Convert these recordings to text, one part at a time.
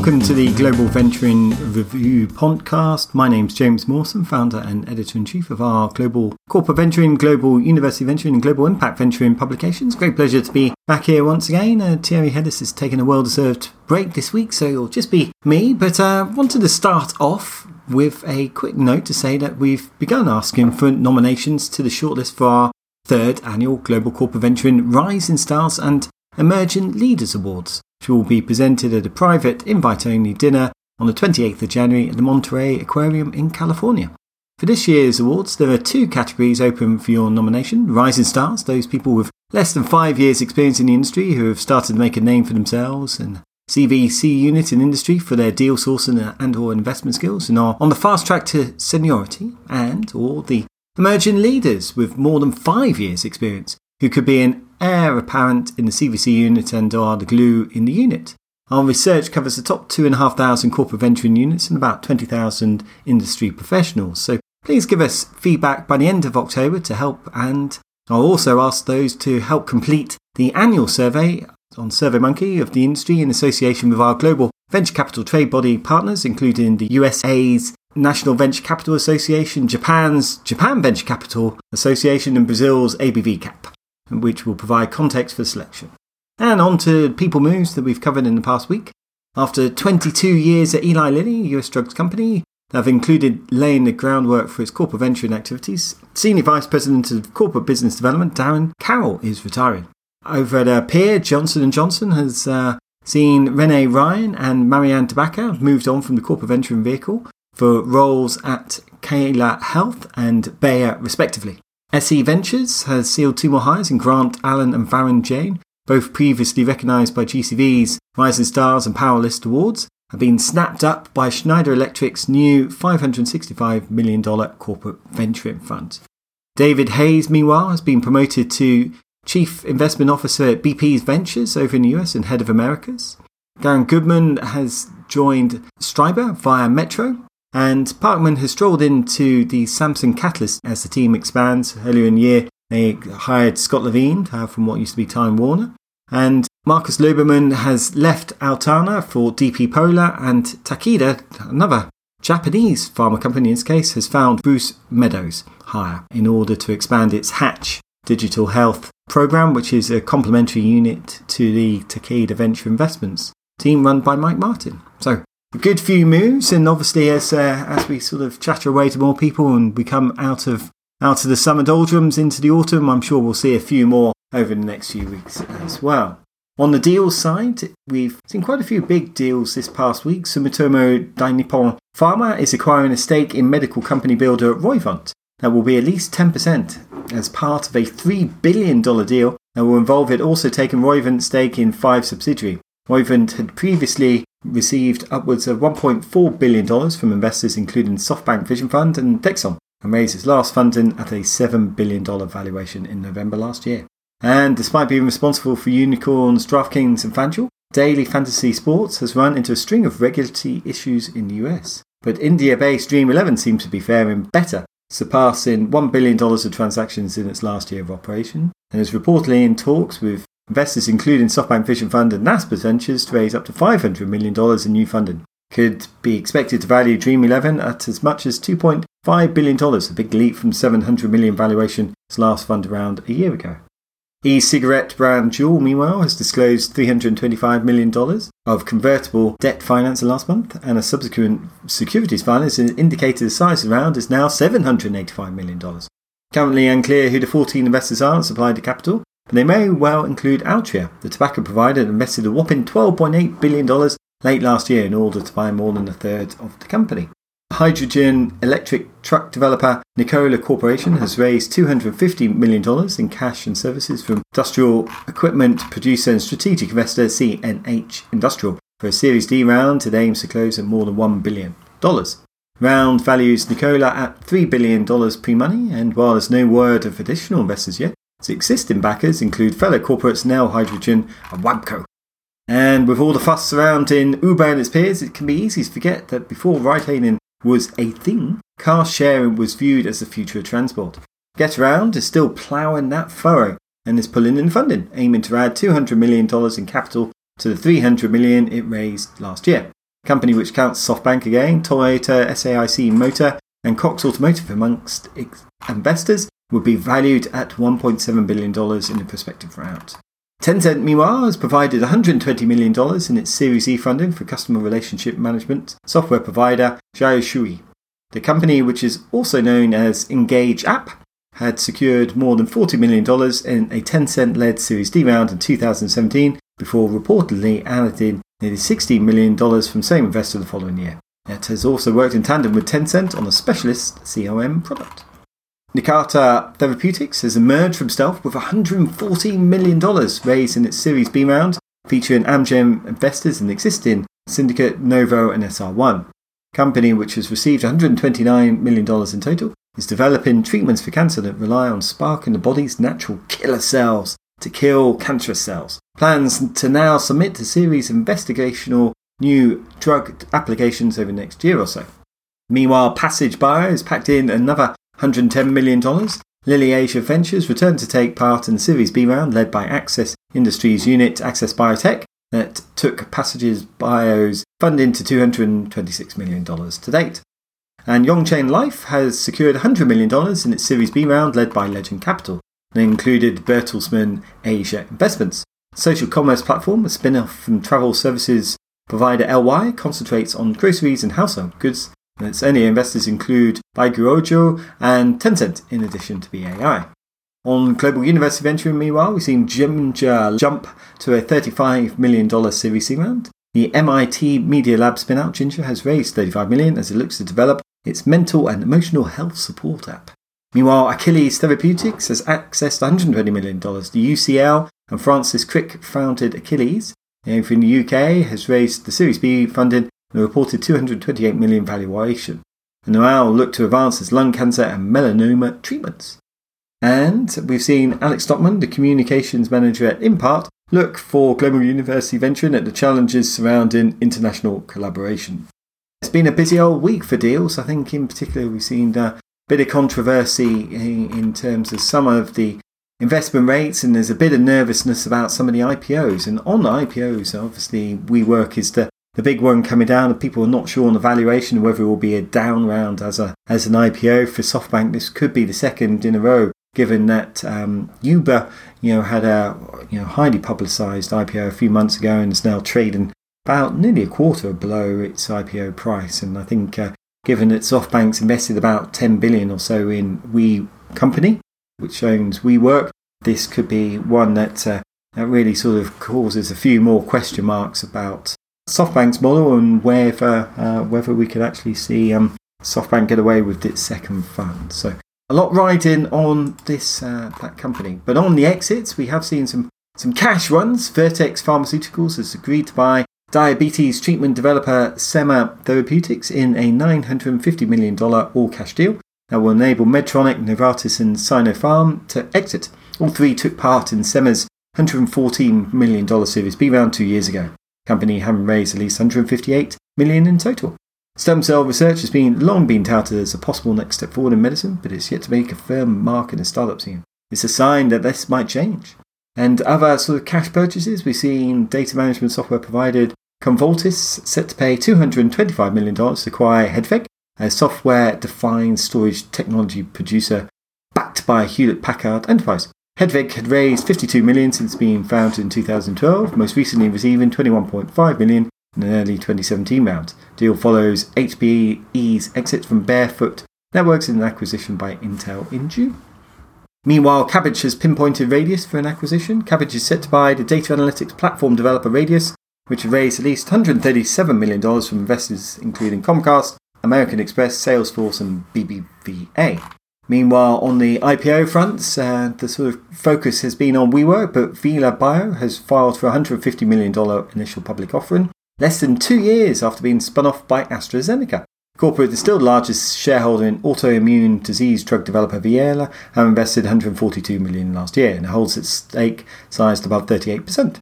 Welcome to the Global Venturing Review podcast. My name's James Mawson, founder and editor in chief of our Global Corporate Venturing, Global University Venturing, and Global Impact Venturing publications. Great pleasure to be back here once again. Uh, Thierry Heles has taken a well deserved break this week, so it'll just be me. But I uh, wanted to start off with a quick note to say that we've begun asking for nominations to the shortlist for our third annual Global Corporate Venturing Rising Stars and Emerging Leaders Awards which will be presented at a private, invite only dinner on the 28th of January at the Monterey Aquarium in California. For this year's awards, there are two categories open for your nomination Rising Stars, those people with less than five years' experience in the industry who have started to make a name for themselves, and CVC unit in industry for their deal sourcing and or investment skills and are on the fast track to seniority, and or the emerging leaders with more than five years' experience who could be an heir apparent in the CVC unit and are the glue in the unit. Our research covers the top 2,500 corporate venturing units and about 20,000 industry professionals. So please give us feedback by the end of October to help, and I'll also ask those to help complete the annual survey on SurveyMonkey of the industry in association with our global venture capital trade body partners, including the USA's National Venture Capital Association, Japan's Japan Venture Capital Association, and Brazil's ABV CAP which will provide context for selection. And on to people moves that we've covered in the past week. After 22 years at Eli Lilly, US drugs company, that have included laying the groundwork for its corporate venturing activities, Senior Vice President of Corporate Business Development Darren Carroll is retiring. Over at uh, Peer, Johnson & Johnson has uh, seen Renee Ryan and Marianne Tabaka moved on from the corporate venturing vehicle for roles at Cala Health and Bayer, respectively. SE Ventures has sealed two more hires in Grant Allen and Varun Jain, both previously recognised by GCV's Rising Stars and Power List Awards, have been snapped up by Schneider Electric's new $565 million corporate venturing fund. David Hayes, meanwhile, has been promoted to Chief Investment Officer at BP's Ventures over in the US and Head of Americas. Garen Goodman has joined Striber via Metro, and Parkman has strolled into the Samsung Catalyst as the team expands. Earlier in the year, they hired Scott Levine uh, from what used to be Time Warner. And Marcus Lieberman has left Altana for DP Polar, and Takeda, another Japanese pharma company in this case, has found Bruce Meadows hire in order to expand its Hatch digital health program, which is a complementary unit to the Takeda Venture Investments team run by Mike Martin. So good few moves, and obviously as uh, as we sort of chatter away to more people and we come out of out of the summer doldrums into the autumn, I'm sure we'll see a few more over the next few weeks as well. On the deal side, we've seen quite a few big deals this past week. Sumitomo Dainippon Pharma is acquiring a stake in medical company builder Roivant that will be at least 10% as part of a $3 billion deal that will involve it also taking Roivant's stake in five subsidiaries. Roivant had previously received upwards of $1.4 billion from investors including SoftBank Vision Fund and Dexon, and raised its last funding at a $7 billion valuation in November last year. And despite being responsible for unicorns, DraftKings, and FanDuel, Daily Fantasy Sports has run into a string of regulatory issues in the US. But India based Dream 11 seems to be faring better, surpassing $1 billion of transactions in its last year of operation, and is reportedly in talks with Investors, including SoftBank Vision Fund and Naspers Ventures, to raise up to $500 million in new funding. Could be expected to value Dream 11 at as much as $2.5 billion, a big leap from $700 million valuation its last fund around a year ago. E-cigarette brand Juul, meanwhile, has disclosed $325 million of convertible debt financing last month, and a subsequent securities has indicated the size of the round is now $785 million. Currently unclear who the 14 investors are that supplied the capital, they may well include Altria, the tobacco provider that invested a whopping $12.8 billion late last year in order to buy more than a third of the company. Hydrogen electric truck developer Nikola Corporation has raised $250 million in cash and services from industrial equipment producer and strategic investor CNH Industrial for a Series D round that aims to close at more than $1 billion. Round values Nikola at $3 billion pre money, and while there's no word of additional investors yet, its existing backers include fellow corporates Nel Hydrogen and WABCO. And with all the fuss surrounding Uber and its peers, it can be easy to forget that before ride hailing was a thing, car sharing was viewed as the future of transport. GetAround is still ploughing that furrow and is pulling in funding, aiming to add $200 million in capital to the 300 million it raised last year. company which counts SoftBank again, Toyota, SAIC Motor, and Cox Automotive amongst investors, would be valued at $1.7 billion in the prospective round. Tencent, meanwhile, has provided $120 million in its Series E funding for customer relationship management software provider Xiaoshouyi. The company, which is also known as Engage App, had secured more than $40 million in a Tencent led Series D round in 2017 before reportedly adding nearly $16 million from same investor the following year. It has also worked in tandem with Tencent on a specialist CRM product. Nkarta Therapeutics has emerged from stealth with $114 million raised in its Series B round, featuring Amgen investors and existing syndicate Novo and SR1. Company, which has received $129 million in total, is developing treatments for cancer that rely on sparking the body's natural killer cells to kill cancerous cells. Plans to now submit a series of investigational new drug applications over the next year or so. Meanwhile, Passage Bio has packed in another $110 million. Lilly Asia Ventures returned to take part in the Series B round led by Access Industries unit Access Biotech that took Passages Bio's funding to $226 million to date. And Tongcheng Life has secured $100 million in its Series B round led by Legend Capital and included Bertelsmann Asia Investments. Social commerce platform, a spin off from travel services provider LY, concentrates on groceries and household goods and its early investors include Baiguojo and Tencent, in addition to BAI. On Global University Venture, meanwhile, we've seen Ginger jump to a $35 million Series C round. The MIT Media Lab spin-out Ginger has raised 35 million as it looks to develop its mental and emotional health support app. Meanwhile, Achilles Therapeutics has accessed $120 million. The UCL and Francis Crick founded Achilles, and from the UK has raised the Series B funding and a reported 228 million valuation, and now look to advance its lung cancer and melanoma treatments. And we've seen Alex Stockman, the communications manager at Impart, look for Global University venturing at the challenges surrounding international collaboration. It's been a busy old week for deals. I think, in particular, we've seen a bit of controversy in terms of some of the investment rates, and there's a bit of nervousness about some of the IPOs. And on IPOs, obviously, WeWork is the the big one coming down, and people are not sure on the valuation whether it will be a down round as a as an IPO for SoftBank. This could be the second in a row, given that um, Uber, you know, had a you know highly publicised IPO a few months ago and is now trading about nearly a quarter below its IPO price. And I think, uh, given that SoftBank's invested about 10 billion or so in We Company, which owns WeWork, this could be one that uh, that really sort of causes a few more question marks about SoftBank's model and whether uh, whether we could actually see um, SoftBank get away with its second fund. So a lot riding on this uh, that company. But on the exits, we have seen some some cash runs. Vertex Pharmaceuticals has agreed to buy diabetes treatment developer Semma Therapeutics in a $950 million all cash deal that will enable Medtronic, Novartis, and Sinopharm to exit. All three took part in Semma's $114 million Series B round two years ago company having raised at least 158 million in total. Stem cell research has been long been touted as a possible next step forward in medicine, but it's yet to make a firm mark in the startup scene. It's a sign that this might change. And other sort of cash purchases, we've seen data management software provider Commvault is set to pay $225 million to acquire Hedvig, a software-defined storage technology producer backed by Hewlett Packard Enterprise. Hedvig had raised 52 million since being founded in 2012, most recently receiving 21.5 million in an early 2017 round. Deal follows HPE's exit from Barefoot Networks in an acquisition by Intel in June. Meanwhile, Kabbage has pinpointed Radius for an acquisition. Kabbage is set to buy the data analytics platform developer Radius, which raised at least $137 million from investors including Comcast, American Express, Salesforce, and BBVA. Meanwhile, on the IPO fronts, uh, the sort of focus has been on WeWork, but Viela Bio has filed for a $150 million initial public offering, less than two years after being spun off by AstraZeneca. Corporate is still the largest shareholder in autoimmune disease drug developer Viela, having invested 142 million last year and holds its stake sized above 38%.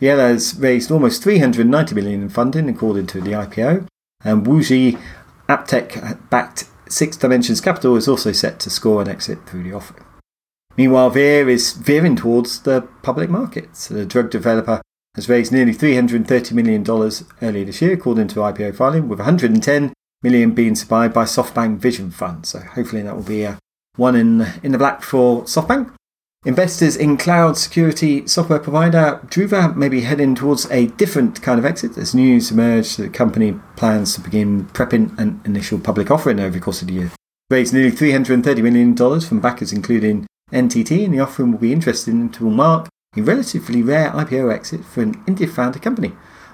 Viela has raised almost 390 million in funding according to the IPO, and WuXi AppTec backed Six Dimensions Capital is also set to score an exit through the offering. Meanwhile, Vir is veering towards the public markets. The drug developer has raised nearly $330 million earlier this year, according to IPO filing, with 110 million being supplied by SoftBank Vision Fund. So hopefully that will be a one in in the black for SoftBank. Investors in cloud security software provider Druva may be heading towards a different kind of exit as news emerged that the company plans to begin prepping an initial public offering over the course of the year. Raised nearly $330 million from backers including NTT, and the offering will be interesting to mark a relatively rare IPO exit for an India founded company.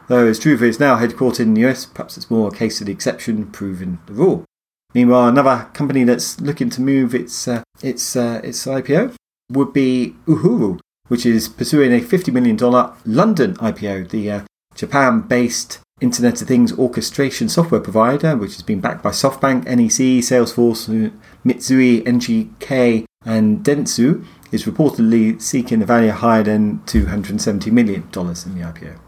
Though as Druva is now headquartered in the US, perhaps it's more a case of the exception proving the rule. Meanwhile, another company that's looking to move its uh, its uh, its IPO would be Uhuru, which is pursuing a $50 million London IPO. The uh, Japan-based Internet of Things orchestration software provider, which has been backed by SoftBank, NEC, Salesforce, Mitsui, NGK, and Dentsu, is reportedly seeking a value higher than $270 million in the IPO.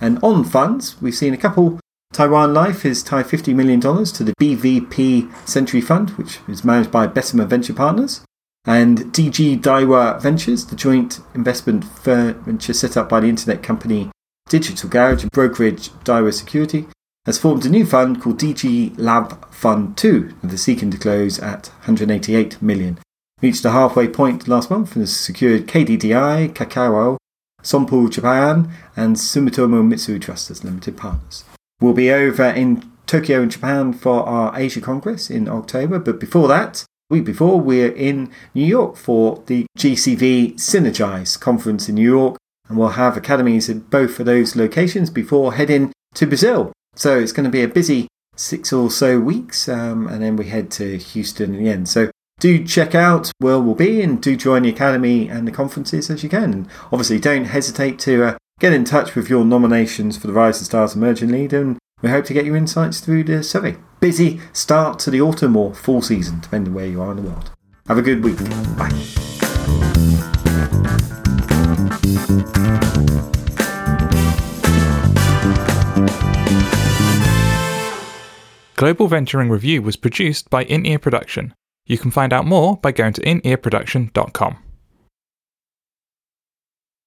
And on funds, we've seen a couple. Taiwan Life has tied $50 million to the BVP Century Fund, which is managed by Bessemer Venture Partners. And DG Daiwa Ventures, the joint investment venture set up by the internet company Digital Garage and brokerage Daiwa Security, has formed a new fund called DG Lab Fund 2, and is seeking to close at 188 million. Reached a halfway point last month and has secured KDDI, Kakao, Sompo Japan, and Sumitomo Mitsui Trust as limited partners. We'll be over in Tokyo in Japan for our Asia Congress in October, but before that, week before, we're in New York for the GCV Synergize conference in New York, and we'll have academies in both of those locations before heading to Brazil. So it's going to be a busy six or so weeks, um, and then we head to Houston in the end. So do check out where we'll be and do join the academy and the conferences as you can. And obviously, don't hesitate to uh, get in touch with your nominations for the Rising Stars Emerging Leader, and we hope to get your insights through the survey. Busy start to the autumn or fall season, depending where you are in the world. Have a good week. Bye. Global Venturing Review was produced by In Ear Production. You can find out more by going to inearproduction.com.